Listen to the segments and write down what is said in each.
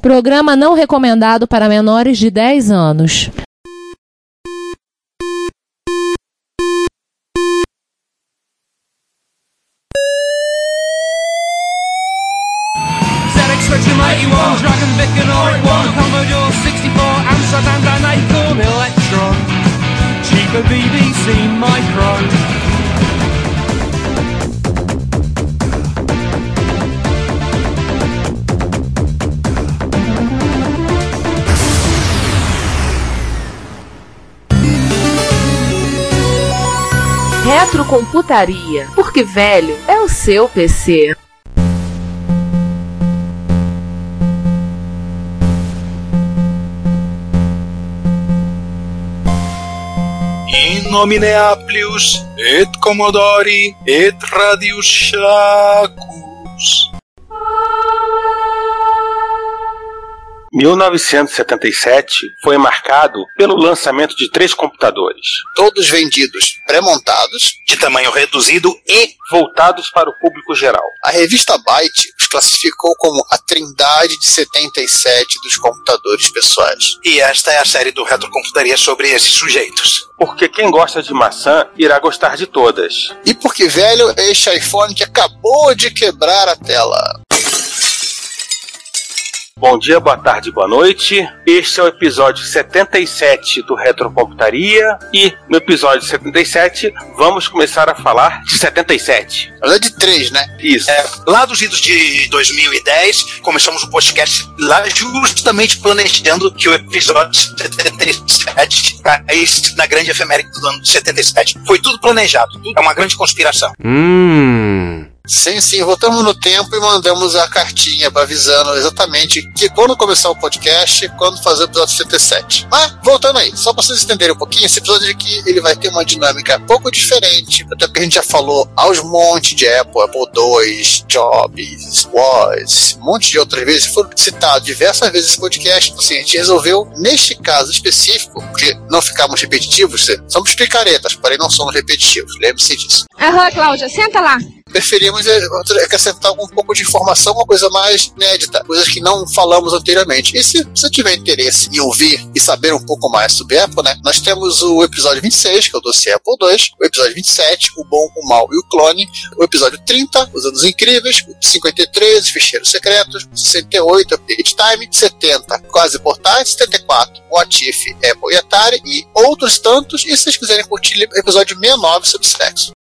Programa não recomendado para menores de 10 anos. ZX81, Dragon Retrocomputaria, porque velho é o seu PC. In nomine Applius et Commodori et Radius Shacus. 1977 foi marcado pelo lançamento de três computadores, todos vendidos pré-montados, de tamanho reduzido e voltados para o público geral. A revista Byte os classificou como a trindade de 77 dos computadores pessoais. E esta é a série do Retrocomputaria sobre esses sujeitos. Porque quem gosta de maçã irá gostar de todas. E porque, velho, é este iPhone que acabou de quebrar a tela. Bom dia, boa tarde, boa noite. Este é o episódio 77 do Retrocomputaria e no episódio 77 vamos começar a falar de 77. Ela de 3, né? Isso. É, lá dos idos de 2010, começamos o podcast lá justamente planejando que o episódio 77 caísse na grande efeméride do ano de 77. Foi tudo planejado, é uma grande conspiração. Hum. Sim, sim, voltamos no tempo e mandamos a cartinha avisando exatamente que quando começar o podcast, quando fazer o episódio 77. Mas, voltando aí, só para vocês entenderem um pouquinho, esse episódio aqui ele vai ter uma dinâmica um pouco diferente, até porque a gente já falou aos montes de Apple, Apple II, Jobs, Woz, um monte de outras vezes, foram citados diversas vezes esse podcast, então, assim, a gente resolveu, neste caso específico, porque não ficarmos repetitivos, somos picaretas, porém não somos repetitivos, lembre-se disso. Aham, Cláudia, senta lá preferimos acrescentar um pouco de informação, uma coisa mais inédita, coisas que não falamos anteriormente. E se você tiver interesse em ouvir e saber um pouco mais sobre Apple, né, nós temos o episódio 26, que é o dossiê Apple II, o episódio 27, o bom, o mal e o clone, o episódio 30, os anos incríveis, o 53, os ficheiros secretos, 68, update time, 70, quase portais, 74, o Atif, Apple e Atari e outros tantos, e se vocês quiserem curtir o episódio 69 sobre sexo.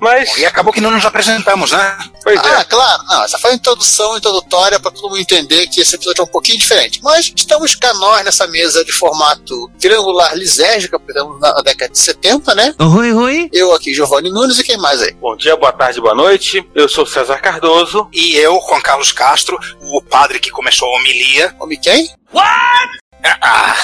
Mas... E acabou que não nos apresentamos, né? Pois ah, é. claro. Não, essa foi a introdução introdutória para todo mundo entender que esse episódio é um pouquinho diferente. Mas estamos cá nós nessa mesa de formato triangular lisérgica, porque estamos na década de 70, né? Oi, oi. Eu aqui, Giovanni Nunes, e quem mais aí? Bom dia, boa tarde, boa noite. Eu sou César Cardoso. E eu, Juan Carlos Castro, o padre que começou a homilia. Homi quem? What? Ah.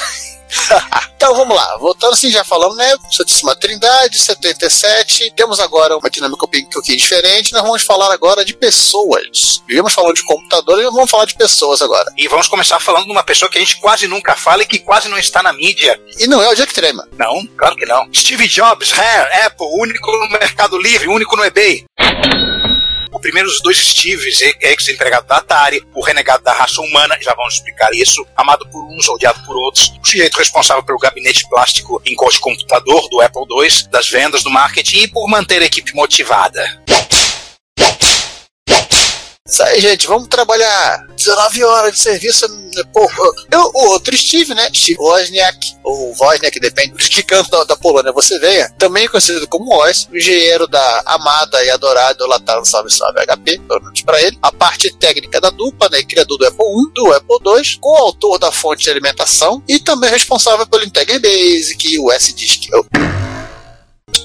então vamos lá, voltando assim, já falamos, né? Santíssima Trindade, 77. Temos agora uma dinâmica um pouquinho diferente. Nós vamos falar agora de pessoas. Vivemos falando de computadores, vamos falar de pessoas agora. E vamos começar falando de uma pessoa que a gente quase nunca fala e que quase não está na mídia. E não é o Jack Trema. Não, claro que não. Steve Jobs, Hair, Apple, único no Mercado Livre, único no eBay primeiro dos dois Steves, ex-empregado da Atari, o renegado da raça humana, já vamos explicar isso, amado por uns, odiado por outros, o sujeito responsável pelo gabinete plástico em de computador do Apple II, das vendas, do marketing e por manter a equipe motivada. Isso aí, gente, vamos trabalhar 19 horas de serviço. Pô, eu, o outro Steve, né? Steve Wozniak, ou Wozniak, depende de que canto da, Polônia você venha, também conhecido como Woz, engenheiro da amada e adorada Latar no Salve Salve HP, pelo menos pra ele. A parte técnica da dupla, né? Criador do Apple I, do Apple II, coautor da fonte de alimentação e também responsável pelo Integer Basic e o S-Disk.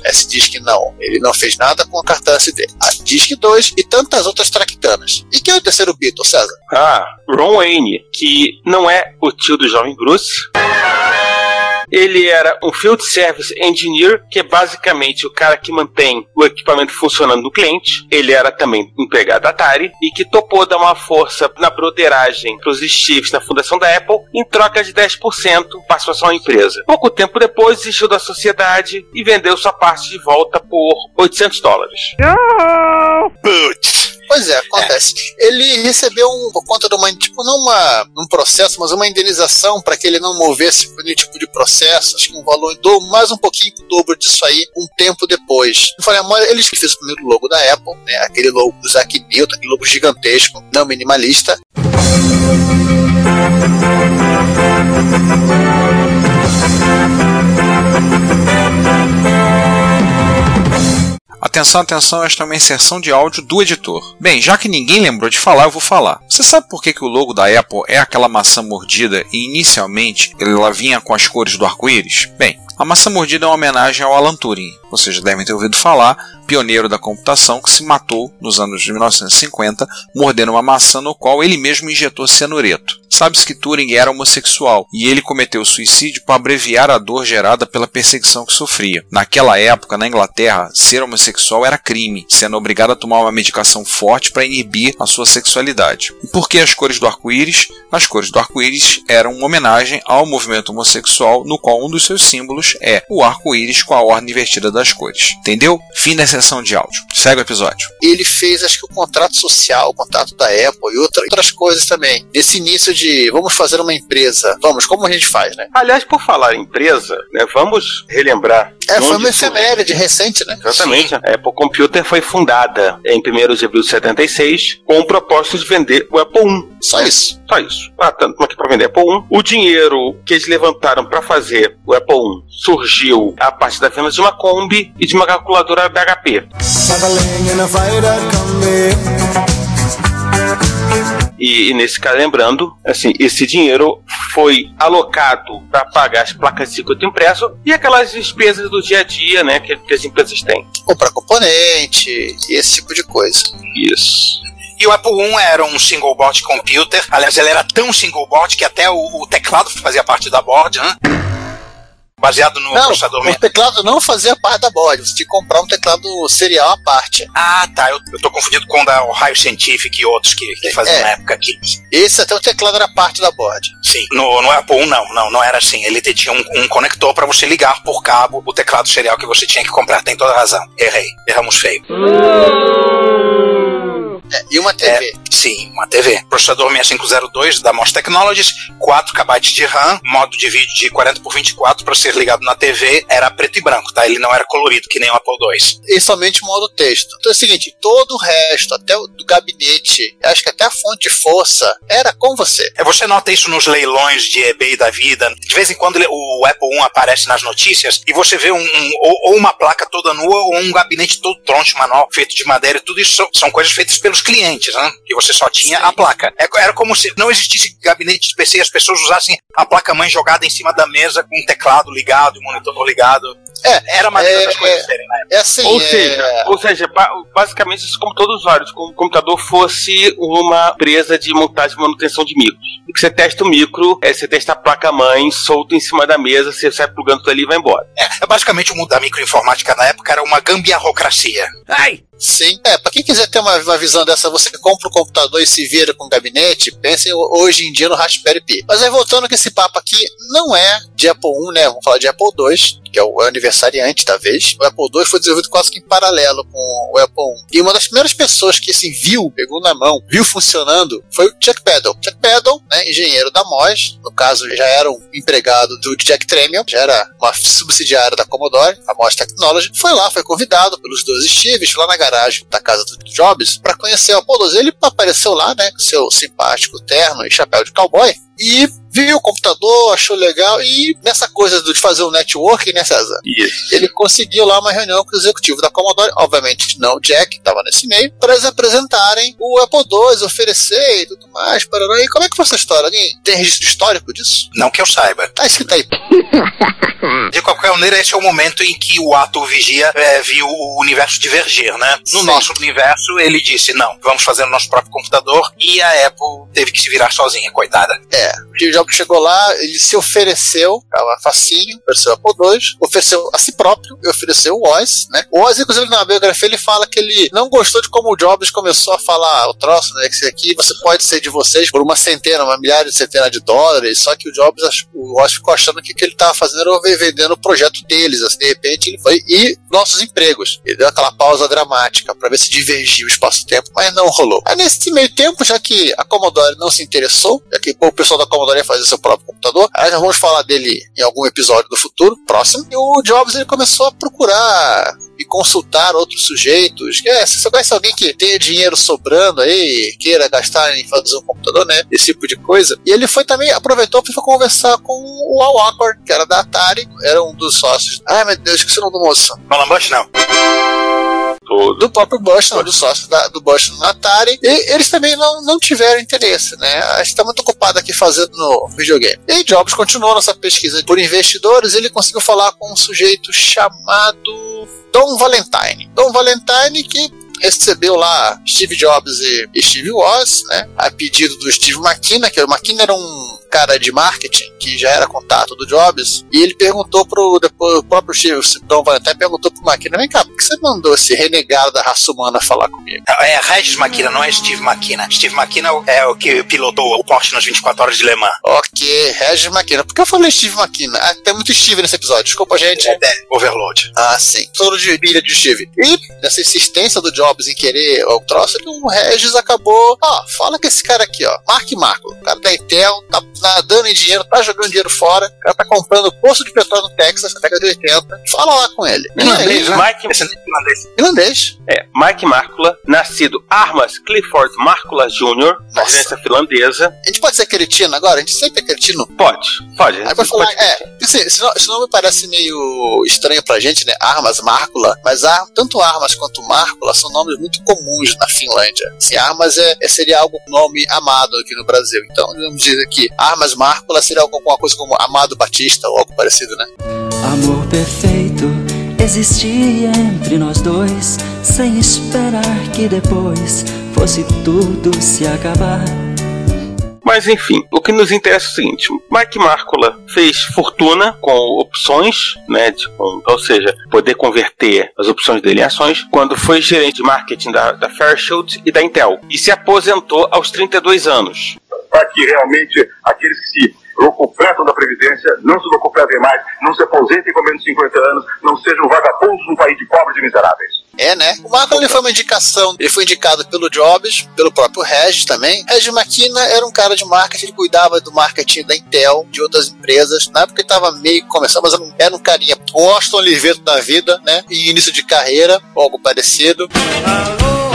S-Disk não, ele não fez nada com a cartão SD. A Disk 2 e tantas outras traquitanas. E quem é o terceiro Beatle, César? Ah, Ron Wayne, que não é o tio do jovem Bruce. Ele era um Field Service Engineer, que é basicamente o cara que mantém o equipamento funcionando no cliente. Ele era também empregado da Atari e que topou dar uma força na broderagem para os Steves na fundação da Apple em troca de 10% participação à empresa. Pouco tempo depois desistiu da sociedade e vendeu sua parte de volta por 800 dólares. Putz! Pois é, acontece. Ele recebeu um, por conta de uma, tipo, não uma, um processo, mas uma indenização para que ele não movesse nenhum tipo de processo, acho que um valor do, mais um pouquinho o dobro disso aí, um tempo depois. Eu falei, amor, eles que fez o primeiro logo da Apple, né? Aquele logo do Zack Newton, aquele logo gigantesco, não minimalista. Atenção, atenção, esta é uma inserção de áudio do editor. Bem, já que ninguém lembrou de falar, eu vou falar. Você sabe por que, que o logo da Apple é aquela maçã mordida e inicialmente ela vinha com as cores do arco-íris? Bem, a maçã mordida é uma homenagem ao Alan Turing. Vocês já devem ter ouvido falar, pioneiro da computação que se matou nos anos de 1950 mordendo uma maçã no qual ele mesmo injetou cianureto. Sabe-se que Turing era homossexual e ele cometeu suicídio para abreviar a dor gerada pela perseguição que sofria. Naquela época, na Inglaterra, ser homossexual era crime, sendo obrigado a tomar uma medicação forte para inibir a sua sexualidade. E por que as cores do arco-íris? As cores do arco-íris eram uma homenagem ao movimento homossexual, no qual um dos seus símbolos é o arco-íris com a ordem invertida das cores. Entendeu? Fim da sessão de áudio. Segue o episódio. Ele fez, acho que, o contrato social, o contrato da Apple e outra, outras coisas também. Nesse início de vamos fazer uma empresa. Vamos, como a gente faz, né? Aliás, por falar em empresa, né, vamos relembrar. É, foi uma efeméride recente, né? Exatamente. A Apple Computer foi fundada em 1 de abril de 76 com o propósito de vender o Apple I. Só isso. Só isso. Ah, tanto aqui para vender Apple I. O dinheiro que eles levantaram para fazer o Apple I surgiu a partir da venda de uma Kombi e de uma calculadora da HP. E, e nesse caso, lembrando, assim, esse dinheiro foi alocado para pagar as placas de circuito impresso e aquelas despesas do dia a dia, né, que, que as empresas têm. Comprar componente e esse tipo de coisa. Isso. E o Apple I era um single board computer. Aliás, ele era tão single board que até o, o teclado fazia parte da board, né? Baseado no Não, processador o teclado não fazia parte da board. Você tinha que comprar um teclado serial à parte. Ah, tá. Eu, eu tô confundido com o da Ohio Scientific e outros que, que faziam É. na época aqui. Esse até o teclado era parte da board. Sim. No, no Apple I, não, não, não era assim. Ele tinha um, um conector para você ligar por cabo o teclado serial que você tinha que comprar. Tem toda a razão. Errei. Erramos feio. É, e uma TV. Sim, uma TV. Processador 6502 da MOS Technologies, 4 KB de RAM, modo de vídeo de 40 por 24 para ser ligado na TV, era preto e branco, tá? Ele não era colorido que nem o Apple II. E somente modo texto. Então é o seguinte: todo o resto, até o do gabinete, acho que até a fonte de força, era com você. É, Você nota isso nos leilões de eBay da vida. De vez em quando ele- o Apple I aparece nas notícias e você vê um, um- ou, ou uma placa toda nua ou um gabinete todo troncho, manual, feito de madeira. e Tudo isso são, são coisas feitas pelos clientes, né? Que você só tinha a placa. É- era como se não existisse gabinete de PC e as pessoas usassem a placa-mãe jogada em cima da mesa com um teclado ligado e um monitor ligado. É, Era a maneira é, das coisas é. serem época. É assim. Ou é- seja, ou seja, ba- basicamente isso como todos os usuários, como o computador fosse uma empresa de montagem e manutenção de micros. E que você testa o micro, é, você testa a placa-mãe solto em cima da mesa, você sai plugando tudo ali e vai embora. É, basicamente o mundo da microinformática na época era uma gambiarrocracia. Ai! Sim. É, pra quem quiser ter uma, uma visão dessa, você compra o computador e se vira com o gabinete, pensem hoje em dia no Raspberry Pi. Mas aí voltando com esse papo aqui, não é de Apple I, né? Vamos falar de Apple II, que é o aniversariante da vez. O Apple II foi desenvolvido quase que em paralelo com o Apple I. E uma das primeiras pessoas que assim viu, pegou na mão, viu funcionando, foi o Chuck Peddle. Chuck Peddle, né, engenheiro da MOS, no caso já era um empregado do Jack Tramiel, já era uma subsidiária da Commodore, a MOS Technology, foi lá, foi convidado pelos dois Steves, lá na da casa do Jobs, para conhecer o II. Ele apareceu lá, né, seu simpático terno e chapéu de cowboy, e viu o computador, achou legal, e nessa coisa de fazer um networking, né, César? Isso. Ele conseguiu lá uma reunião com o executivo da Commodore, obviamente não o Jack, que estava nesse meio, para eles apresentarem o Apple II, oferecer e tudo mais. Parará. E como é que foi essa história? Alguém tem registro histórico disso? Não que eu saiba. Tá escrito aí. De qualquer maneira, esse é o momento em que o ato vigia é, viu o universo divergir, né? No Sim. nosso universo, ele disse: não, vamos fazer o nosso próprio computador, e a Apple teve que se virar sozinha, coitada. É, o Steve chegou lá, ele se ofereceu, tava facinho, ofereceu o Apple II, ofereceu a si próprio e ofereceu o Oz, né? O Oz, inclusive, na biografia, ele fala que ele não gostou de como o Jobs começou a falar "Ah, o troço, né? Que aqui você pode ser de vocês por uma centena, uma milhar de centena de dólares, só que o Jobs, o Oz ficou achando que o que ele tava fazendo era vendendo o projeto deles, assim, de repente ele foi, e nossos empregos. Ele deu aquela pausa dramática pra ver se divergia o espaço-tempo, mas não rolou. Aí nesse meio tempo, já que a Commodore não se interessou, já que pô, o pessoal da Commodore ia fazer seu próprio computador, aí nós vamos falar dele em algum episódio do futuro, próximo, e o Jobs ele começou a procurar e consultar outros sujeitos. Que, é, se você conhece alguém que tenha dinheiro sobrando aí, queira gastar em fazer um computador, né? Esse tipo de coisa. E ele foi também, aproveitou para conversar com o Al Walker, que era da Atari, era um dos sócios. Ai meu Deus, esqueci o nome do moço. Bush, não. Todo. Do próprio Bush, não, dos sócios da- do Bush na Atari. E eles também não, não tiveram interesse, né? A gente tá muito ocupado aqui fazendo no videogame. E Jobs continuou nessa pesquisa por investidores. Ele conseguiu falar com um sujeito chamado Don Valentine. Don Valentine que recebeu lá Steve Jobs e, Steve Woz, né? A pedido do Steve McKenna, que o McKenna era um cara de marketing que já era contato do Jobs, e ele perguntou pro depois, o próprio Steve Don Valentine perguntou pro McKenna, vem cá, por que você mandou esse renegado da raça humana falar comigo? É Regis Makina, não é Steve Makina. Steve Makina é o que pilotou o Porsche nas 24 horas de Le Mans. Ok, Regis McKenna. Por que eu falei Steve McKenna? Ah, tem muito Steve nesse episódio. Desculpa, gente. É, Overload. Ah, sim. Todo de pilha de Steve. E nessa insistência do Jobs em querer o troço, o Regis acabou. Ó, fala com esse cara aqui, ó. Mark Marco. O cara da Intel, tá nadando em dinheiro, tá jogando dinheiro fora. O cara tá comprando poço de petróleo no Texas, na década de 80. Fala lá com ele. Aí, Irlandês, né? Mike, é irlandês. Irlandês. é, Mike Markula, nascido Armas Clifford Markula Jr., Nossa. residência finlandesa. A gente pode ser cretino agora? A gente sempre é cretino. Pode, pode. Aí vai falar, é, assim, esse, nome, esse nome parece meio estranho pra gente, né? Armas, Márcula, mas ar, tanto Armas quanto Márcula são nomes muito comuns na Finlândia. Assim, Armas é, é- seria algo nome amado aqui no Brasil. Então, vamos dizer que Armas Márcula seria alguma coisa como Amado Batista ou algo parecido, né? Amor perfeito existia entre nós dois, sem esperar que depois fosse tudo se acabar. Mas enfim, o que nos interessa é o seguinte: Mike Markula fez fortuna com opções, né? de- com- ou seja, poder converter as opções dele em ações, quando foi gerente de marketing da, da Fairchild e da Intel. E se aposentou aos 32 anos. Para que realmente aqueles que se locupletam da Previdência não se locupletem mais, não se aposentem com menos de 50 anos, não sejam vagabundos num país de pobres e miseráveis. É, né? O Marco ele foi uma indicação. Ele foi indicado pelo Jobs, pelo próprio Regis também. Regis McKenna era um cara de marketing, ele cuidava do marketing da Intel, de outras empresas. Na época ele estava meio começando, mas era um, carinha Washington Oliveto da vida, né? Em início de carreira, ou algo parecido. Alô,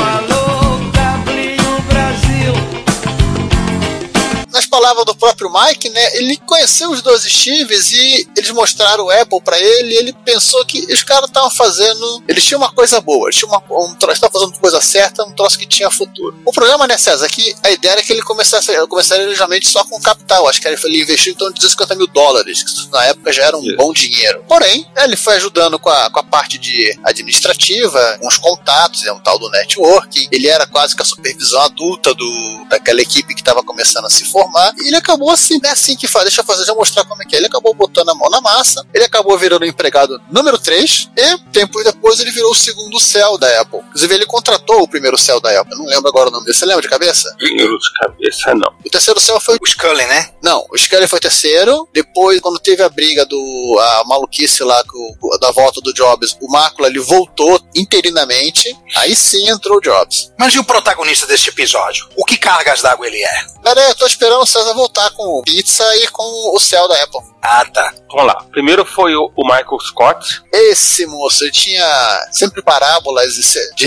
Palavras do próprio Mike, né? Ele conheceu os dois Steves e eles mostraram o Apple pra ele. Ele pensou que os caras estavam fazendo. Eles tinham uma coisa boa, eles tinham uma, um troço, estavam fazendo coisa certa, um troço que tinha futuro. O problema, né, César, é que a ideia era que ele começasse, começaria originalmente só com capital. Acho que ele, investiu em torno de 250 mil dólares, que na época já era um bom dinheiro. Porém, ele foi ajudando com a, com a parte de administrativa, com os contatos, é um tal do networking. Ele era quase que a supervisão adulta do, daquela equipe que estava começando a se formar. E ele acabou assim, né? Assim que faz, deixa eu fazer, deixa eu mostrar como é que é. Ele acabou botando a mão na massa, ele acabou virando o empregado número 3, e tempos depois ele virou o segundo céu da Apple. Inclusive, ele contratou o primeiro céu da Apple. Eu não lembro agora o nome dele. Você lembra de cabeça? Dinheiro de cabeça, não. O terceiro céu foi O Scully, né? não, o Scully foi terceiro. Depois, quando teve a briga do. a maluquice lá o- da volta do Jobs, o Mácula ele voltou interinamente. Aí sim entrou o Jobs. Mas e o protagonista deste episódio? O que cargas d'água ele é? Pera aí, eu tô esperando o César voltar com pizza e com o céu da Apple. Ah, tá. Vamos lá. Primeiro foi o, o Michael Scott. Esse moço, ele tinha sempre parábolas de, de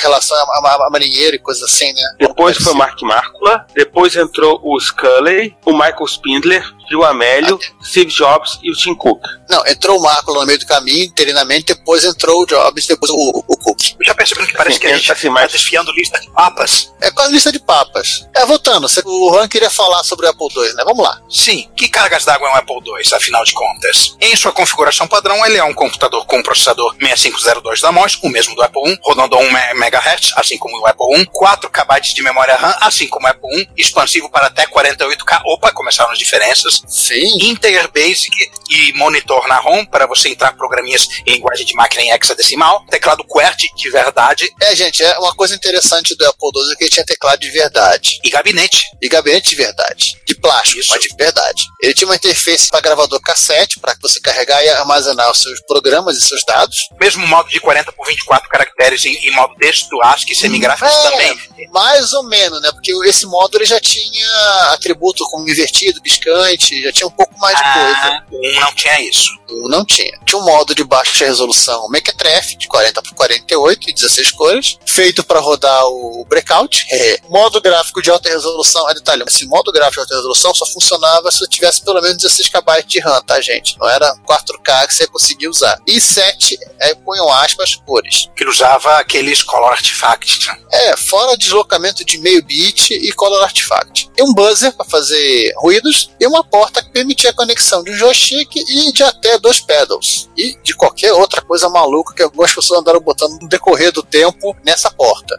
relação a, a- a marinheiro e coisas assim, né? Depois foi o Mark Markula. Depois entrou o Scully, o Michael Spindler, Gil Amélio, Steve Jobs e o Tim Cook. Não, entrou o Marco lá no meio do caminho, interinamente, depois entrou o Jobs, depois o, o Cook. Já percebendo que parece Sim, que a gente assim, está mas- desfiando lista de papas? É com a lista de papas. É, voltando, o Juan queria falar sobre o Apple II, né? Vamos lá. Sim, que cargas d'água é um Apple II, afinal de contas? Em sua configuração padrão, ele é um computador com processador 6502 da MOS, o mesmo do Apple I, rodando a 1 me- MHz, assim como o Apple I, 4 KB de memória RAM, assim como o Apple I, expansivo para até 48K. Opa, começaram as diferenças. Sim. Integer Basic e monitor na ROM para você entrar programinhas em linguagem de máquina em hexadecimal, teclado QWERTY de verdade É, gente, é uma coisa interessante do Apple II é que ele tinha teclado de verdade. e gabinete. E gabinete de verdade. De plástico, Isso. mas de verdade. Ele tinha uma interface para gravador cassete, para você carregar e armazenar os seus programas e seus dados. Mesmo modo de 40 por 24 caracteres em, em modo texto, ASCII, semigráficos É, também. Mais ou menos, né? Porque esse módulo ele já tinha atributo como invertido, piscante, já tinha um pouco mais de coisa. Ah, 1 não tinha isso. Um Não tinha. Tinha um modo de baixa resolução Mequetrefe, de 40 por 48 e 16 cores, feito para rodar o Breakout. É. Modo gráfico de alta resolução, é detalhe, esse modo gráfico de alta resolução só funcionava se eu tivesse pelo menos 16 KB de RAM, tá, gente? Não era 4K que você conseguia usar. E 7, é, ponham aspas, cores. Que usava aqueles color artifacts. É, fora deslocamento de meio bit e color artifact. E um buzzer para fazer ruídos e uma porta que permitia a conexão de um joystick e de até dois pedals. E de qualquer outra coisa maluca que algumas pessoas andaram botando no decorrer do tempo nessa porta.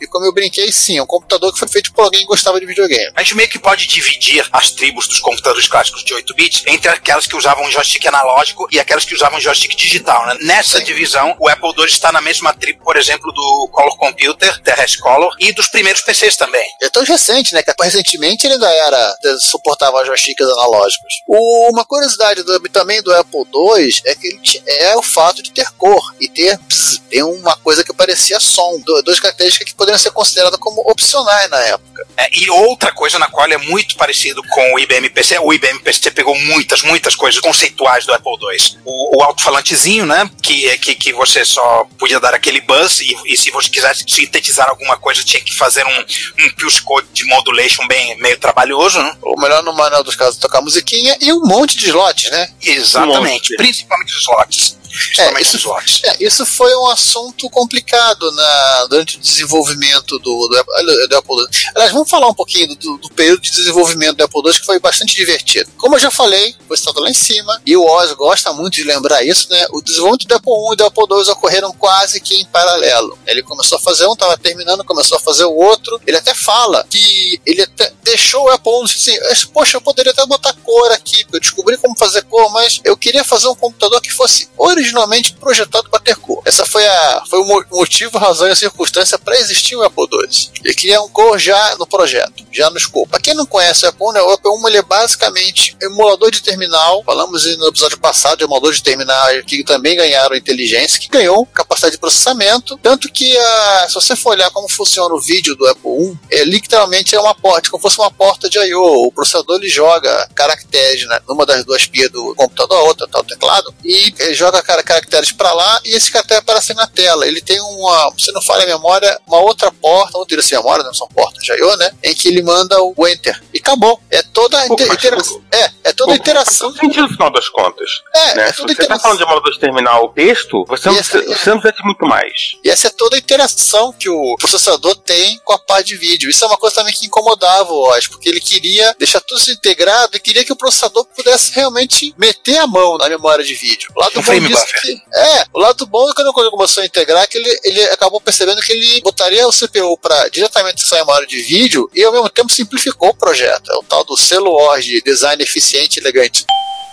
E como eu brinquei, sim, é um computador que foi feito por alguém que gostava de videogame. A gente meio que pode dividir as tribos dos computadores clássicos de 8 bits entre aquelas que usavam um joystick analógico e aquelas que usavam um joystick digital. Né? Nessa divisão, o Apple II está na mesma tribo, por exemplo, do Color Computer, Terrestre Color, e dos primeiros PCs também. É tão recente, né? Que recentemente ele ainda era suportava joysticks analógicos. O- uma curiosidade do- também do Apple II é que ele é o fato de ter cor e ter pss, tem uma coisa que parecia som, do- duas características que poderiam ser consideradas como opcionais na época. É, e outra coisa na qual é muito parecido com o IBM PC, o IBM PC pegou muitas, muitas coisas conceituais do Apple II. O, o alto-falantezinho, né, que, que, que você só podia dar aquele buzz e, e se você quisesse sintetizar alguma coisa tinha que fazer um, um pulse code de modulation bem meio trabalhoso, né? Ou melhor, no manual dos casos, tocar musiquinha e um monte de slots, né? Exatamente, monte. principalmente os slots. Principalmente isso-. É, isso foi um assunto complicado na, durante o desenvolvimento do, do, Apple- do Apple II. Aliás, vamos falar um pouquinho do, do período de desenvolvimento do Apple II, que foi bastante divertido. Como eu já falei, foi citado lá em cima, e o Oz gosta muito de lembrar isso, né? O desenvolvimento do Apple I e do Apple II ocorreram quase que em paralelo. Ele começou a fazer um, estava terminando, começou a fazer o outro. Ele até fala que ele até deixou o Apple I assim, poxa, eu poderia até botar cor aqui, eu descobri como fazer cor, mas eu queria fazer um computador que fosse originalmente projetado para ter cor. Essa foi, a, foi o mo- motivo, razão e circunstância para existir o Apple II. Ele queria um cor já no projeto, já no escopo. Para quem não conhece o Apple né, o Apple I ele é basicamente emulador de terminal. Falamos no episódio passado de emulador de terminal que também ganharam inteligência, que ganhou capacidade de processamento. Tanto que, a, se você for olhar como funciona o vídeo do Apple I, é, literalmente é uma porta, como se fosse uma porta de I.O. O processador ele joga caracteres né, numa das duas pias do computador, a outra tá o teclado, e ele joga cara- caracteres para lá e esse caractere aparece na tela. Ele tem uma, se não falha a memória, uma outra porta, outra assim, memória, não são portas de I.O., né? Em que ele manda o Enter. E acabou. É toda a inter- interação. É, é toda a Faz interação. todo sentido no final das contas. É, né? é Se você está interação. falando de emulador de terminal texto, você não, precisa, é. você não precisa de muito mais. E essa é toda a interação que o processador tem com a parte de vídeo. Isso é uma coisa também que incomodava o Oz, porque ele queria deixar tudo isso integrado e queria que o processador pudesse realmente meter a mão na memória de vídeo. O Um bom frame. Que- é, o lado bom é quando ele começou a integrar que ele, ele acabou percebendo que ele botaria o CPU para diretamente essa memória de vídeo e ao mesmo tempo simplificou o projeto. É o tal do selo de design eficiente e elegante.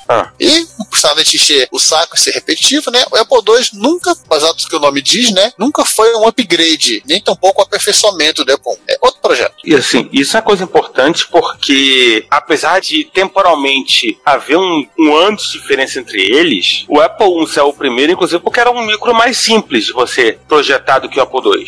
Ah. E não custava de encher o saco e ser repetitivo, né? O Apple II nunca, baseado no que o nome diz, né? Nunca foi um upgrade, nem tampouco um aperfeiçoamento do Apple. É outro projeto. E assim, isso é uma coisa importante porque, apesar de temporalmente haver um, um ano de diferença entre eles, o Apple I saiu primeiro, inclusive, porque era um micro mais simples de você projetar do que o Apple II.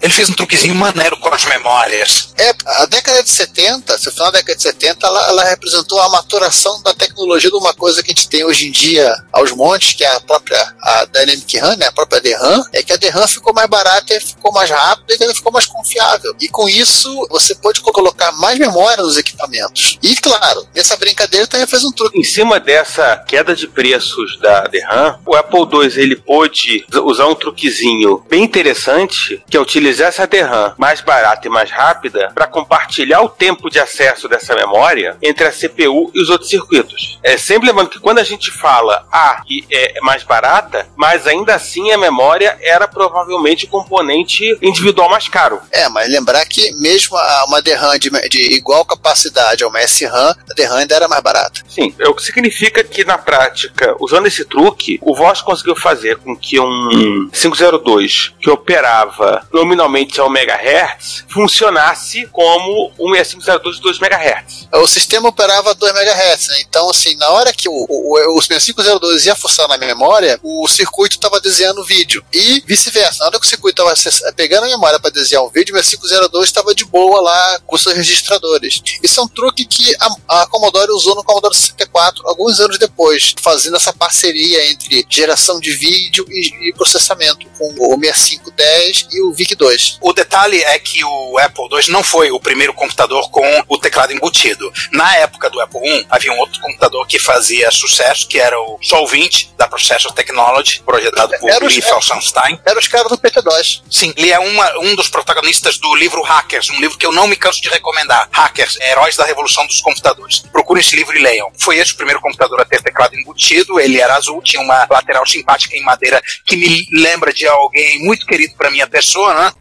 Ele fez um truquezinho maneiro com as memórias. É, a década de 70, se final da década de 70, ela, ela representou a maturação da tecnologia de uma coisa que a gente tem hoje em dia aos montes, que é a própria a Dynamic RAM, né, a própria DRAM, é que a DRAM ficou mais barata ficou mais rápida e também ficou mais confiável. E com isso, isso você pode colocar mais memória nos equipamentos. E claro, nessa brincadeira também fez um truque. Em cima dessa queda de preços da DRAM, o Apple II ele pôde usar um truquezinho bem interessante, que é utilizar essa DRAM mais barata e mais rápida para compartilhar o tempo de acesso dessa memória entre a CPU e os outros circuitos. É sempre lembrando que quando a gente fala ah, que é mais barata, mas ainda assim a memória era provavelmente o componente individual mais caro. É, mas lembrar que mesmo uma DRAM de, de igual capacidade a uma SRAM, a DRAM ainda era mais barata. Sim, é o que significa que na prática, usando esse truque, o Voss conseguiu fazer com que um 502 que operava nominalmente a 1 MHz funcionasse como um 6502 de 2 MHz. O sistema operava a 2 MHz, né? Então, assim, na hora que o, o, o 6502 ia funcionar na memória, o circuito estava desenhando o vídeo. E vice-versa. Na hora que o circuito estava pegando a memória para desenhar o vídeo, o 6502 estava de boa lá com seus registradores. Isso é um truque que a, a Commodore usou no Commodore 64 alguns anos depois, fazendo essa parceria entre geração de vídeo e, e processamento com o 6510 e o VIC-2. O detalhe é que o Apple II não foi o primeiro computador com o teclado embutido. Na época do Apple I, havia um outro computador que fazia sucesso, que era o Sol 20, da Processor Technology, projetado por Era Lee Felsenstein. Eram os caras do PT2. Sim, ele é uma- um dos protagonistas do livro Hackers, um livro que eu não me canso de recomendar. Hackers, Heróis da Revolução dos Computadores. Procurem esse livro e leiam. Foi esse o primeiro computador a ter teclado embutido, ele era azul, tinha uma lateral simpática em madeira que me lembra de alguém muito querido para minha pessoa, né?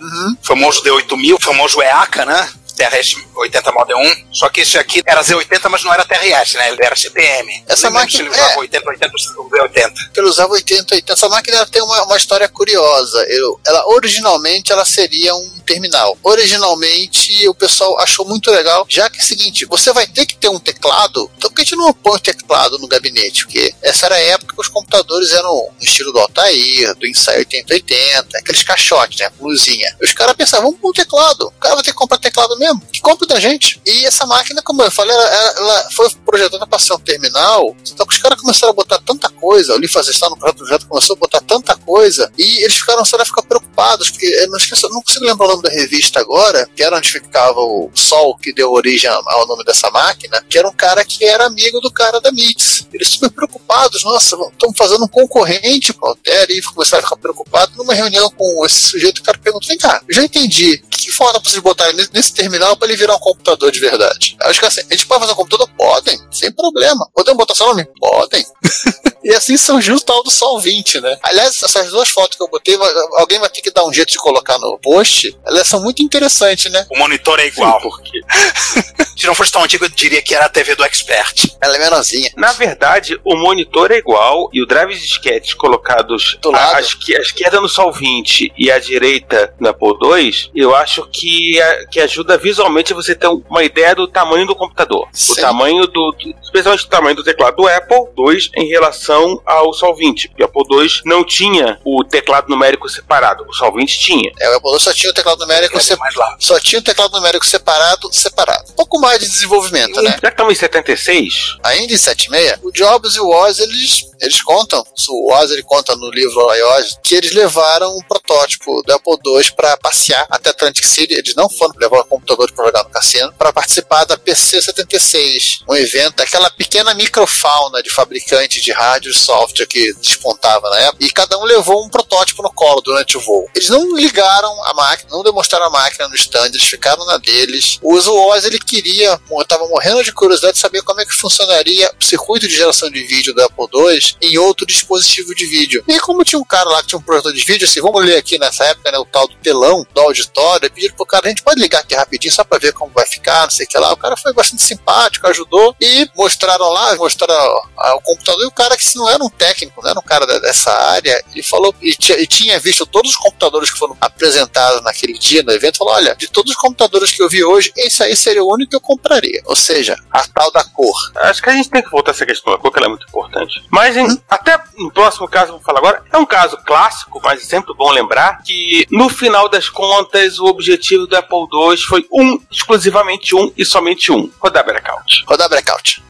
Uhum. famoso D8000, famoso EACA, né? TRS 80 Model 1. Só que esse aqui era Z80, mas não era TRS, né? Ele era CPM. Essa máquina- ele usava é. 80, 80 ou Z80. que ele usava 80, 80. Essa máquina tem uma, uma história curiosa. Eu- ela originalmente ela seria um terminal. Originalmente o pessoal achou muito legal, já que é o seguinte, você vai ter que ter um teclado. Então por que a gente não põe o teclado no gabinete? Porque essa era a época que os computadores eram no estilo do Altair, do Insight 8080, aqueles caixotes, né? Luzinha. Os caras pensavam, vamos pôr um teclado. O cara vai ter que comprar teclado mesmo. Que compra da gente. E essa máquina, como eu falei, ela, ela- foi projetada para ser um terminal. Então os caras começaram a botar tanta coisa. O Lee Fazestar no projeto, começou a botar tanta coisa. E eles ficaram ficar preocupados. Porque eu não, esqueço, não consigo lembrar o nome da revista agora, que era onde ficava o Sol que deu origem ao nome dessa máquina, que era um cara que era amigo do cara da MITS. Eles super preocupados, nossa, estamos fazendo um concorrente pro Altair e começaram a ficar preocupados. Numa reunião com esse sujeito, o cara perguntou: vem cá, já entendi. Que, que falta pra vocês botarem nesse, terminal para ele virar um computador de verdade? Os caras assim, a gente pode fazer um computador? Podem, sem problema. Podemos botar seu nome? Podem. E assim surgiu o tal do Sol 20, né? Aliás, essas duas fotos que eu botei, alguém vai ter que dar um jeito de colocar no post. Elas são muito interessantes, né? O monitor é igual. Porque, Se não fosse tão antigo, eu diria que era a TV do Expert. Ela é menorzinha. na verdade, o monitor é igual e o drive de disquete colocados Do à, lado. à esque- à esquerda no Sol 20 e à direita no Apple II, eu acho que, a- que ajuda visualmente você ter uma ideia do tamanho do computador. Sim. O tamanho do. Especialmente o tamanho do teclado do Apple II em relação ao Sol 20. Porque o Apple II não tinha o teclado numérico separado. O Sol 20 tinha. É, o Apple II só tinha o teclado numérico Cadê separado. Só tinha o teclado numérico separado, separado. Um pouco mais de desenvolvimento, né? Já que estamos em 76, Ainda em 76, o Jobs e o Oz, eles, eles contam, o Oz ele conta no livro Oz, que eles levaram um protótipo do Apple II para passear até Atlantic City, eles não foram levar o computador para jogar no cassino, para participar da PC 76, um evento, aquela pequena microfauna de fabricante de rádio e software que despontava na época, e cada um levou um protótipo no colo durante o voo. Eles não ligaram a máquina, não demonstraram a máquina no stand, eles ficaram na deles. O Oz, ele queria, eu tava morrendo de curiosidade de saber como é que funcionaria o circuito de geração de vídeo do Apple II em outro dispositivo de vídeo. E como tinha um cara lá que tinha um projetor de vídeo, assim, vamos ler aqui nessa época, né, o tal do telão do auditório, pediram pro cara, a gente pode ligar aqui rapidinho só pra ver como vai ficar, não sei o que lá. O cara foi bastante simpático, ajudou e mostraram lá, mostraram ah, o computador e o cara que se não era um técnico, não era um cara dessa área, ele falou e, e tinha visto todos os computadores que foram apresentados naquele dia no evento, falou, olha, de todos os computadores que eu vi hoje, esse aí seria o único que eu compraria. Ou seja, a tal da cor. Acho que a gente tem que voltar a essa questão da cor, que ela é muito importante. Mas em- até no próximo caso, vou falar agora, é um caso clássico, mas é sempre bom lembrar que no final das contas o objetivo do Apple II foi um, exclusivamente um e somente um, rodar blackout. Rodar breakout.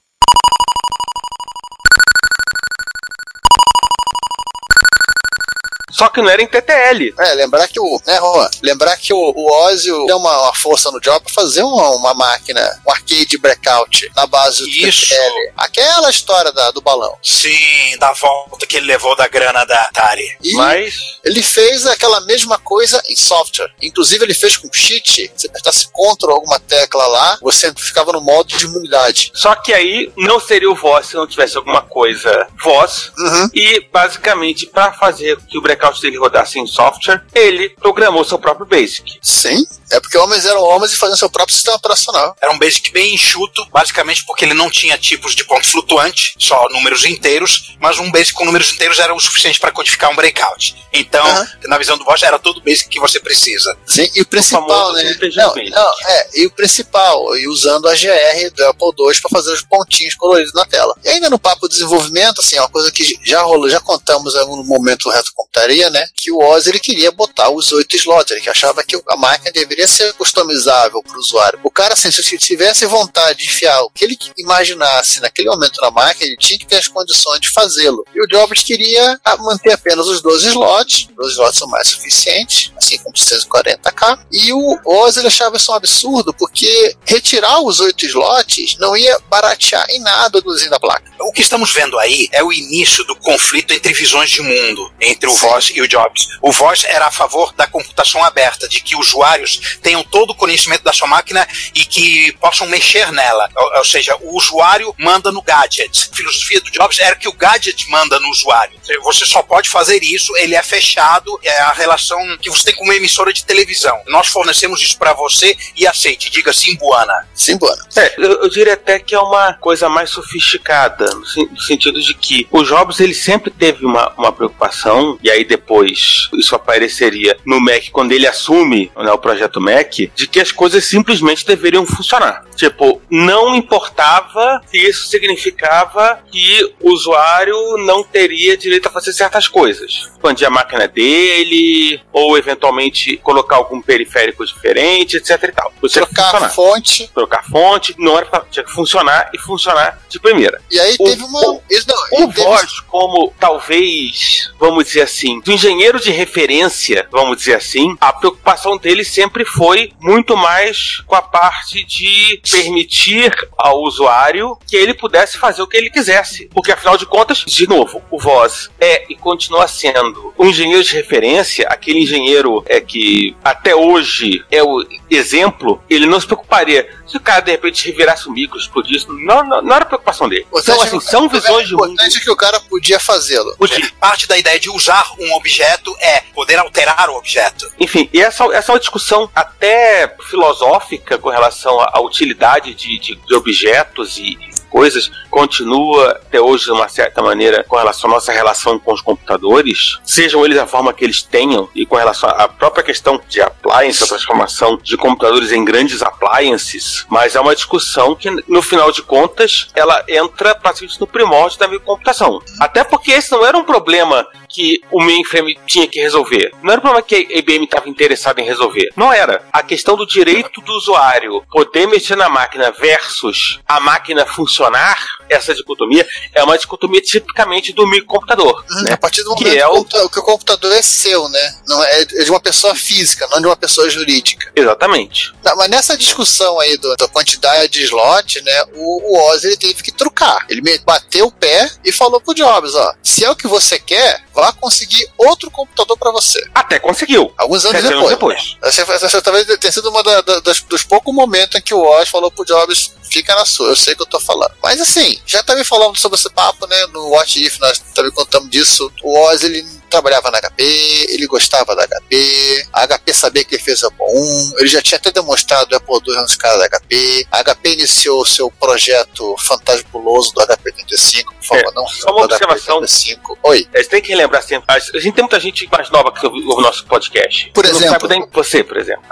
Só que não era em TTL. É, lembrar que o. Né, Juan? Lembrar que o, o Ozzy deu uma, uma força no job pra fazer uma, uma máquina, um arcade breakout na base do Isso. TTL. Aquela história da, do balão. Sim, da volta que ele levou da grana da Atari. E Mas ele fez aquela mesma coisa em software. Inclusive, ele fez com cheat. Se apertasse Ctrl alguma tecla lá, você ficava no modo de imunidade. Só que aí não seria o voz se não tivesse alguma coisa voz. Uhum. E basicamente, para fazer que o breakout dele rodasse em software, ele programou seu próprio Basic. Sim. É porque homens eram homens e faziam seu próprio sistema operacional. Era um basic bem enxuto, basicamente porque ele não tinha tipos de ponto flutuante, só números inteiros, mas um basic com números inteiros era o suficiente para codificar um breakout. Então, na visão do Bosch, era todo o basic que você precisa. Sim, e o principal, famoso né? Não, não, é, e o principal, e usando a GR do Apple II para fazer os pontinhos coloridos na tela. E ainda no papo de desenvolvimento, assim, é uma coisa que já rolou, já contamos em algum momento do Reto Computaria, né? Que o Oz ele queria botar os oito slots, ele que achava que a máquina deveria ser customizável para o usuário. O cara, assim, se tivesse vontade de enfiar o que ele imaginasse naquele momento na máquina, ele tinha que ter as condições de fazê-lo. E o Jobs queria ah, manter apenas os 12 slots, os 12 slots são mais suficientes, assim como 640k. E o Oz ele achava isso um absurdo, porque retirar os 8 slots não ia baratear em nada o desenho da placa. O que estamos vendo aí é o início do conflito entre visões de mundo, entre o Voss e o Jobs. O Voss era a favor da computação aberta, de que usuários tenham todo o conhecimento da sua máquina e que possam mexer nela. Ou, ou seja, o usuário manda no gadget. A filosofia do Jobs era que o gadget manda no usuário. Você só pode fazer isso, ele é fechado, é a relação que você tem com uma emissora de televisão. Nós fornecemos isso para você e aceite, diga sim, Buana. Sim, Buana. É, eu, eu diria até que é uma coisa mais sofisticada, no, no sentido de que o Jobs ele sempre teve uma, uma preocupação, e aí depois isso apareceria no Mac quando ele assume né, o projeto Mac, de que as coisas simplesmente deveriam funcionar. Tipo, não importava se isso significava que o usuário não teria direito a fazer certas coisas. Expandir a máquina dele, ou eventualmente colocar algum periférico diferente, etc e tal. Que Trocar fonte. trocar fonte, não era pra, tinha que funcionar e funcionar de primeira. E aí O- teve uma. isso não, O e teve- Voz, como talvez, vamos dizer assim, do engenheiro de referência, vamos dizer assim, a preocupação dele sempre foi muito mais com a parte de permitir ao usuário que ele pudesse fazer o que ele quisesse. Porque afinal de contas, de novo, o Voz é e continua sendo um engenheiro de referência, aquele engenheiro é que até hoje é o exemplo, ele não se preocuparia se o cara de repente revirasse o micro, explodisse, não, não, não era preocupação dele. O Então, assim, são visões de O mundo. importante é que o cara podia fazê-lo. Parte da ideia de usar um objeto é poder alterar o objeto. Enfim, e essa, essa é uma discussão até filosófica com relação à à utilidade de, de, de objetos e coisas, continua até hoje de uma certa maneira com relação à nossa relação com os computadores, sejam eles a forma que eles tenham, e com relação à própria questão de appliance, a transformação de computadores em grandes appliances, mas é uma discussão que, no final de contas, ela entra praticamente no primórdio da computação. Até porque esse não era um problema que o mainframe tinha que resolver. Não era um problema que a IBM estava interessada em resolver. Não era. A questão do direito do usuário poder mexer na máquina versus a máquina funcionar, essa dicotomia, é uma dicotomia tipicamente do microcomputador. Uhum, né? A partir do Que momento é o- que, o computa- que o computador é seu, né? Não é, é de uma pessoa física, não de uma pessoa jurídica. Exatamente. Tá, mas nessa discussão aí do- da quantidade de slot, né? O, o Oz ele teve que trucar. Ele bateu o pé e falou pro Jobs, ó, se é o que você quer, vá conseguir outro computador pra você. Até conseguiu. Alguns anos depois. anos depois. Essa, essa talvez tenha sido uma da- da- das- dos poucos momentos em que o Oz falou pro Jobs, fica na sua, eu sei que eu tô falando. Mas assim, já também falando sobre esse papo, né? No What If, nós também contamos disso. O Oz, ele trabalhava na HP, ele gostava da HP, a HP sabia que ele fez o Apple I, ele já tinha até demonstrado o Apple II nos caras da HP, a HP iniciou o seu projeto fantabuloso do HP35, por favor, É, não só uma observação. HP35. Oi. É, Você tem que relembrar sempre. A gente tem muita gente mais nova que ouve o nosso podcast. Por exemplo? sabe nem você, por exemplo.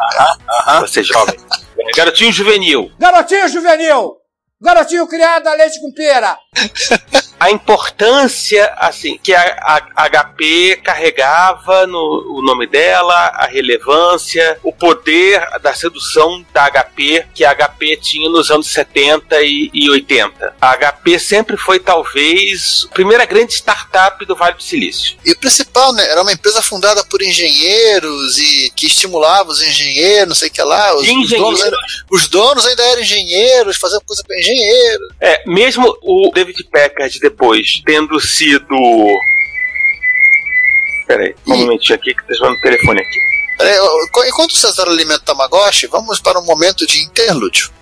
Você jovem. Garotinho juvenil. Garotinho juvenil! Garotinho criado a leite com pera! a importância assim que a, a HP carregava no o nome dela, a relevância, o poder da sedução da HP que a HP tinha nos anos 70 e, e 80. A HP sempre foi talvez a primeira grande startup do Vale do Silício. E o principal, né? Era uma empresa fundada por engenheiros e que estimulava os engenheiros, não sei o que lá. Os, os donos, ainda, os donos ainda eram engenheiros, faziam coisa para engenheiro. É, mesmo o David Packard depois tendo sido. Peraí, um momentinho aqui que tá chamando o telefone aqui. Peraí, enquanto o César alimenta o Tamagotchi, vamos para um momento de interlúdio.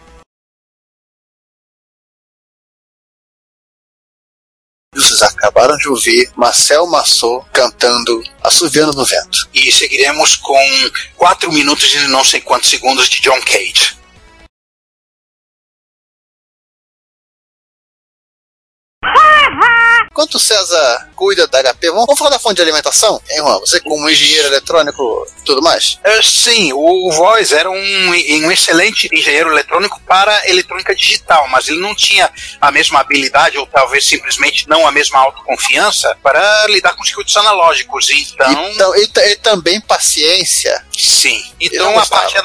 Vocês acabaram de ouvir Marcel Massot cantando Assoviando no Vento. E seguiremos com 4 minutos e não sei quantos segundos de John Cage. high. Enquanto o César cuida da HP, vamos, vamos falar da fonte de alimentação? Hein, Juan? Você como engenheiro eletrônico e tudo mais? É, sim, o Voz era um, um excelente engenheiro eletrônico para eletrônica digital, mas ele não tinha a mesma habilidade, ou talvez simplesmente não a mesma autoconfiança, para lidar com circuitos analógicos. Então. então e, e também paciência. Sim. Então a parte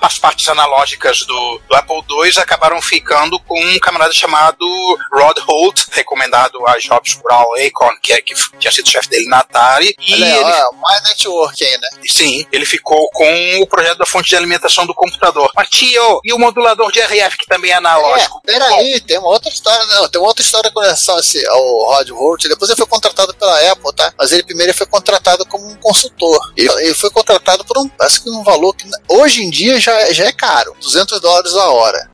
as partes analógicas do, do Apple II acabaram ficando com um camarada chamado Rod Holt, recomendado a Jobs por Al Acorn, que, é, que tinha sido chefe dele na Atari. E Olha, ele, ó, mais network aí, né? Sim, ele ficou com o projeto da fonte de alimentação do computador. Mas tio, e o modulador de RF, que também é analógico? É, peraí, tem uma outra história, não, tem uma outra história com relação esse, ao Rod Holt. Depois ele foi contratado pela Apple, tá? Mas ele primeiro foi contratado como um consultor. Ele, ele foi contratado por um, acho que um valor que hoje em dia já, já é caro, 200 dólares a hora.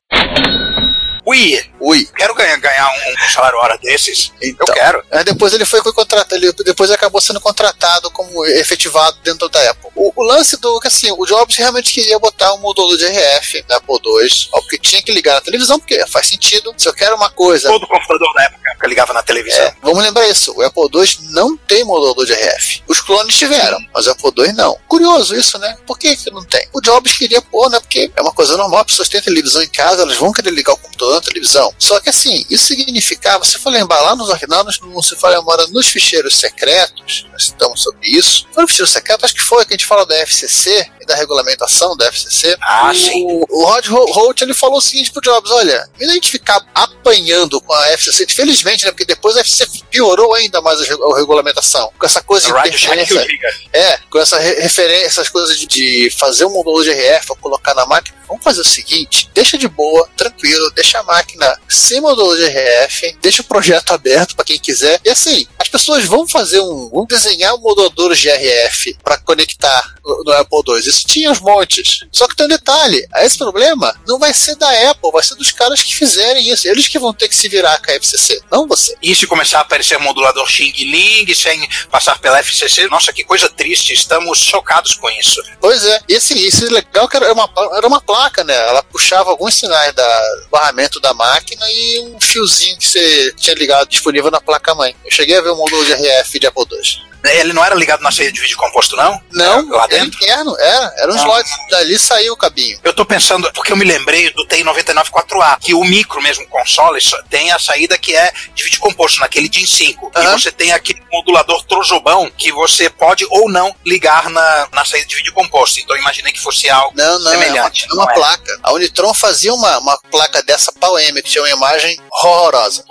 Ui, ui. Quero ganhar, ganhar um, um salário hora desses. Então, eu quero. Aí depois ele foi, contratado, ele depois acabou sendo contratado como efetivado dentro da Apple. O, o lance do que assim, o Jobs realmente queria botar um módulo de RF na Apple II, ó, porque tinha que ligar na televisão, porque faz sentido. Se eu quero uma coisa. Todo computador da época ligava na televisão. É, vamos lembrar isso. O Apple II não tem modulador de RF. Os clones tiveram, mas o Apple II não. Curioso isso, né? Por que, que não tem? O Jobs queria pôr, né? Porque é uma coisa normal, as pessoas têm televisão em casa, elas vão querer ligar o computador na televisão. Só que assim, isso significava, se for lembrar lá nos arquivos, se for lembrar nos ficheiros secretos, nós estamos sobre isso. Foi no ficheiro secreto, acho que foi que a gente fala da FCC e da regulamentação da FCC. Ah, o, sim. O Rod Holt ele falou o seguinte pro Jobs: olha, e a gente ficar apanhando com a FCC, infelizmente, né? Porque depois a FCC piorou ainda mais a, a regulamentação. Com essa coisa de interferência. É, com essa referência, essas coisas de, de fazer um módulo de RF, colocar na máquina. Vamos fazer o seguinte: deixa de boa, tranquilo, deixa a máquina sem módulo de RF, deixa o projeto aberto para quem quiser. E assim, as pessoas vão fazer um. vão desenhar um modulador de RF para conectar no, no Apple II. Tinha os montes. Só que tem um detalhe: esse problema não vai ser da Apple, vai ser dos caras que fizerem isso. Eles que vão ter que se virar com a FCC, não você. E se começar a aparecer modulador Xing Ling sem passar pela FCC, nossa, que coisa triste, estamos chocados com isso. Pois é, e assim, isso é legal que era uma, era uma placa, né? Ela puxava alguns sinais da barramento da máquina e um fiozinho que você tinha ligado disponível na placa-mãe. Eu cheguei a ver o módulo de RF de Apple II. Ele não era ligado na saída de vídeo composto, não? Não, lá era dentro? interno, era. Era um Ah. slot. Dali saiu o cabinho. Eu tô pensando, porque eu me lembrei do TI-99 4A, que o micro mesmo console tem a saída que é de vídeo composto, naquele DIN 5. E Aham. você tem aquele modulador trojobão que você pode ou não ligar na, na saída de vídeo composto. Então eu imaginei que fosse algo Não, não, semelhante. é uma, é uma não é? placa. A Unitron fazia uma, uma placa dessa PAL-M, que tinha uma imagem horrorosa.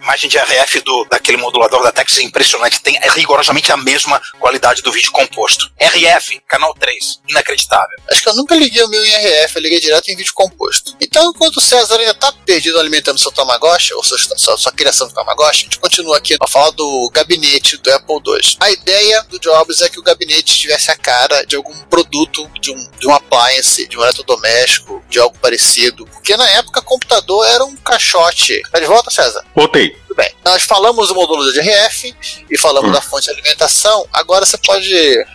A imagem de RF do, daquele modulador da Texas é impressionante, tem rigorosamente a mesma qualidade do vídeo composto. RF, canal 3, inacreditável. Acho que eu nunca liguei o meu em RF, eu liguei direto em vídeo composto. Então, enquanto o César ainda tá perdido alimentando seu Tamagotchi, ou sua, sua, sua criação de Tamagotchi, a gente continua aqui a falar do gabinete do Apple II. A ideia do Jobs é que o gabinete tivesse a cara de algum produto, de um, de um appliance, de um eletrodoméstico, de algo parecido. Porque na época, computador era um caixote. Tá de volta, César? Voltei. Bem. Nós falamos do módulo de RF e falamos Hum. da fonte de alimentação. Agora você pode,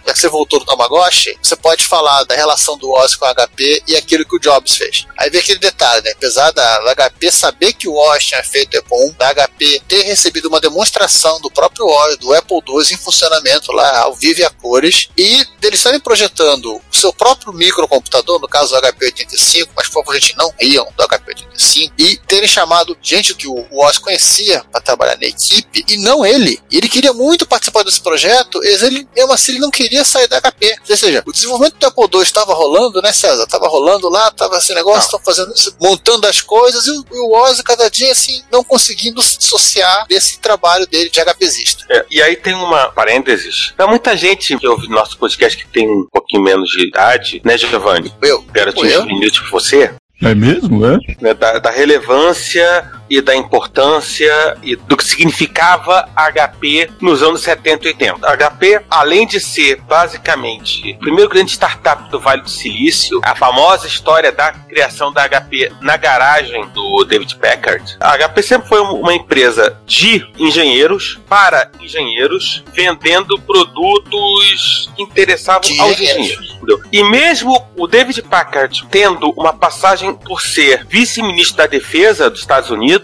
já que você voltou do Tamagotchi, você pode falar da relação do Oz com o HP e aquilo que o Jobs fez. Aí vem aquele detalhe, né? Apesar da, da HP saber que o Oz tinha feito Apple I, da HP ter recebido uma demonstração do próprio Oz, do Apple II em funcionamento lá, ao vivo e a cores, e deles estarem projetando o seu próprio microcomputador, no caso do HP 85, mas por favor, gente, não riam do HP 85, e terem chamado gente que o Oz conhecia para trabalhar na equipe e não ele. Ele queria muito participar desse projeto, mas ele, mesmo assim, ele não queria sair da HP. Ou seja, o desenvolvimento do Apple II estava rolando, né, César? Estava rolando lá, estava esse negócio, estão fazendo isso, montando as coisas, e o, e o Oz cada dia assim, não conseguindo se dissociar desse trabalho dele de HPzista. É, e aí tem uma parênteses. Pra muita gente que ouve nosso podcast que tem um pouquinho menos de idade, né, Giovanni? Eu, Garotinho eu? juvenil tipo você, É mesmo, é? né, da, da relevância e da importância e do que significava HP nos anos 70 e 80. HP, além de ser basicamente o primeiro grande startup do Vale do Silício, a famosa história da criação da HP na garagem do David Packard, a HP sempre foi uma empresa de engenheiros para engenheiros vendendo produtos que interessavam De aos engenheiros. E mesmo o David Packard tendo uma passagem por ser vice-ministro da defesa dos Estados Unidos,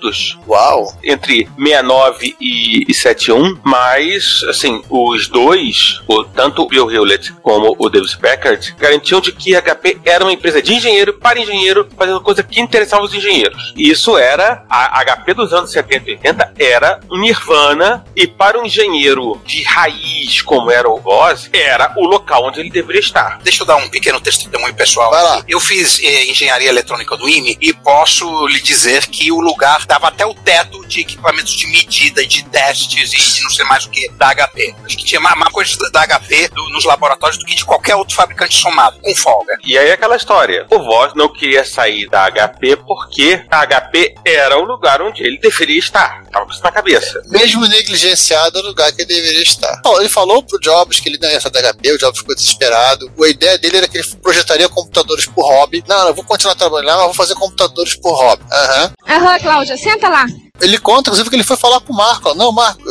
Uau! entre 69 e, e 71, mas, assim, os dois, o, tanto o Bill Hewlett como o David Packard, garantiam de que a HP era uma empresa de engenheiro para engenheiro, fazendo coisa que interessava os engenheiros. E isso era, a HP dos anos 70 e 80 era um nirvana, e para um engenheiro de raiz, como era o Voz, era o local onde ele deveria estar. Deixa eu dar um pequeno testemunho pessoal. Vai lá. Eu fiz eh, engenharia eletrônica do IME e posso lhe dizer que o lugar dava até o teto de equipamentos de medida, e de testes e de não sei mais o que da HP. Acho que tinha mais, mais coisas da HP do- nos laboratórios do que de qualquer outro fabricante somado, com folga. E aí aquela história. O Voz não queria sair da HP porque a HP era o lugar onde ele deveria estar. Tava com isso na cabeça. Mesmo negligenciado é o lugar que ele deveria estar. Bom, ele falou pro Jobs que ele não ia sair da HP, o Jobs ficou desesperado. A ideia dele era que ele projetaria computadores por hobby. Não, não, eu vou continuar trabalhando lá, mas vou fazer computadores por hobby. Aham. Aham, Cláudia, senta lá. Ele conta, inclusive, que ele foi falar pro Marco. Não, Marco,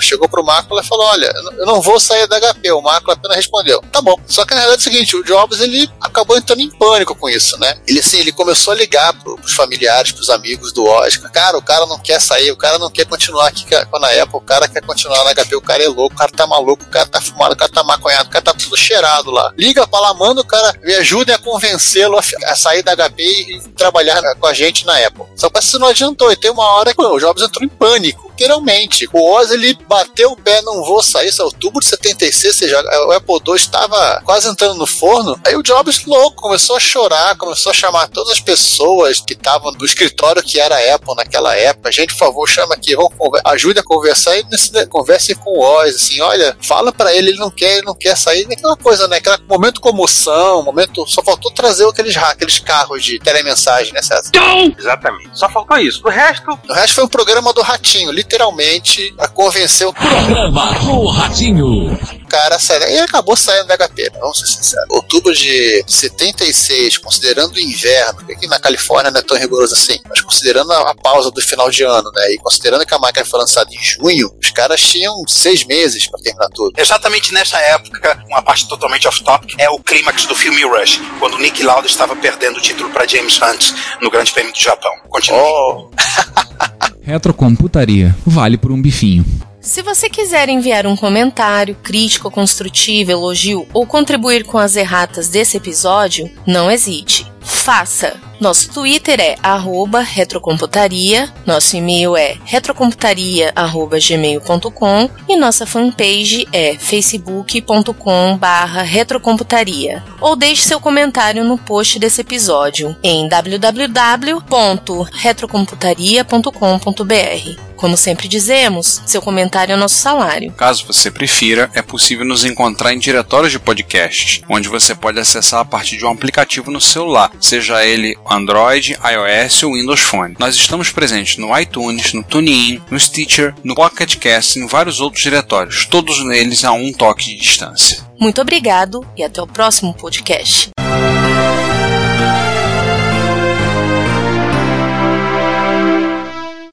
chegou pro Marco e falou: Olha, eu não- vou sair da HP. O Marco apenas respondeu: Tá bom. Só que na verdade é o seguinte: o Jobs ele acabou entrando em pânico com isso, né? Ele assim, ele começou a ligar pro, pros familiares, pros amigos do Oscar. Cara, o cara não quer sair, o cara não quer continuar aqui na Apple, o cara quer continuar na HP, o cara é louco, o cara tá maluco, o cara tá fumado, o cara tá maconhado, o cara tá tudo cheirado lá. Liga pra lá, manda o cara, me ajudem a convencê-lo a, a sair da HP e, trabalhar na- com a gente na Apple. Só que isso não adiantou, e tem uma hora que o Jobs entrou em pânico. Literalmente. O Oz ele bateu o pé, não vou sair. Isso é outubro de 76, ou seja, o Apple II estava quase entrando no forno. Aí o Jobs, louco, começou a chorar, começou a chamar todas as pessoas que estavam no escritório que era a Apple naquela época. Gente, por favor, chama aqui, vamos conver- ajude a conversar e nesse, converse com o Oz, assim, olha, fala pra ele, ele não quer, ele não quer sair. Aquela coisa, né? Aquela momento comoção, momento. Só faltou trazer aqueles, aqueles carros de telemensagem, né, César? Exatamente. Só faltou isso. O resto, O resto foi um programa do Ratinho, literalmente, pra convencer o Programa do Ratinho. cara a sair. E acabou saindo da HP, vamos ser sinceros. Outubro de 76, considerando o inverno, porque aqui na Califórnia não é tão rigoroso assim, mas considerando a, a pausa do final de ano, né? E considerando que a máquina foi lançada em junho, os caras tinham seis meses pra terminar tudo. Exatamente nessa época, uma parte totalmente off-topic, é o clímax do filme Rush, quando o Nick Lauda estava perdendo o título para James Hunt no Grande Prêmio do Japão. Continua. Oh, Retrocomputaria. Vale por um bifinho. Se você quiser enviar um comentário, crítico, construtivo, elogio ou contribuir com as erratas desse episódio, não hesite. Faça! Nosso Twitter é retrocomputaria, nosso e-mail é retrocomputaria.gmail.com e nossa fanpage é facebook.com retrocomputaria. Ou deixe seu comentário no post desse episódio em www.retrocomputaria.com.br. Como sempre dizemos, seu comentário é nosso salário. Caso você prefira, é possível nos encontrar em diretórios de podcast, onde você pode acessar a partir de um aplicativo no celular, seja ele Android, iOS ou Windows Phone. Nós estamos presentes no iTunes, no TuneIn, no Stitcher, no Pocket Cast e em vários outros diretórios, todos eles a um toque de distância. Muito obrigado e até o próximo podcast.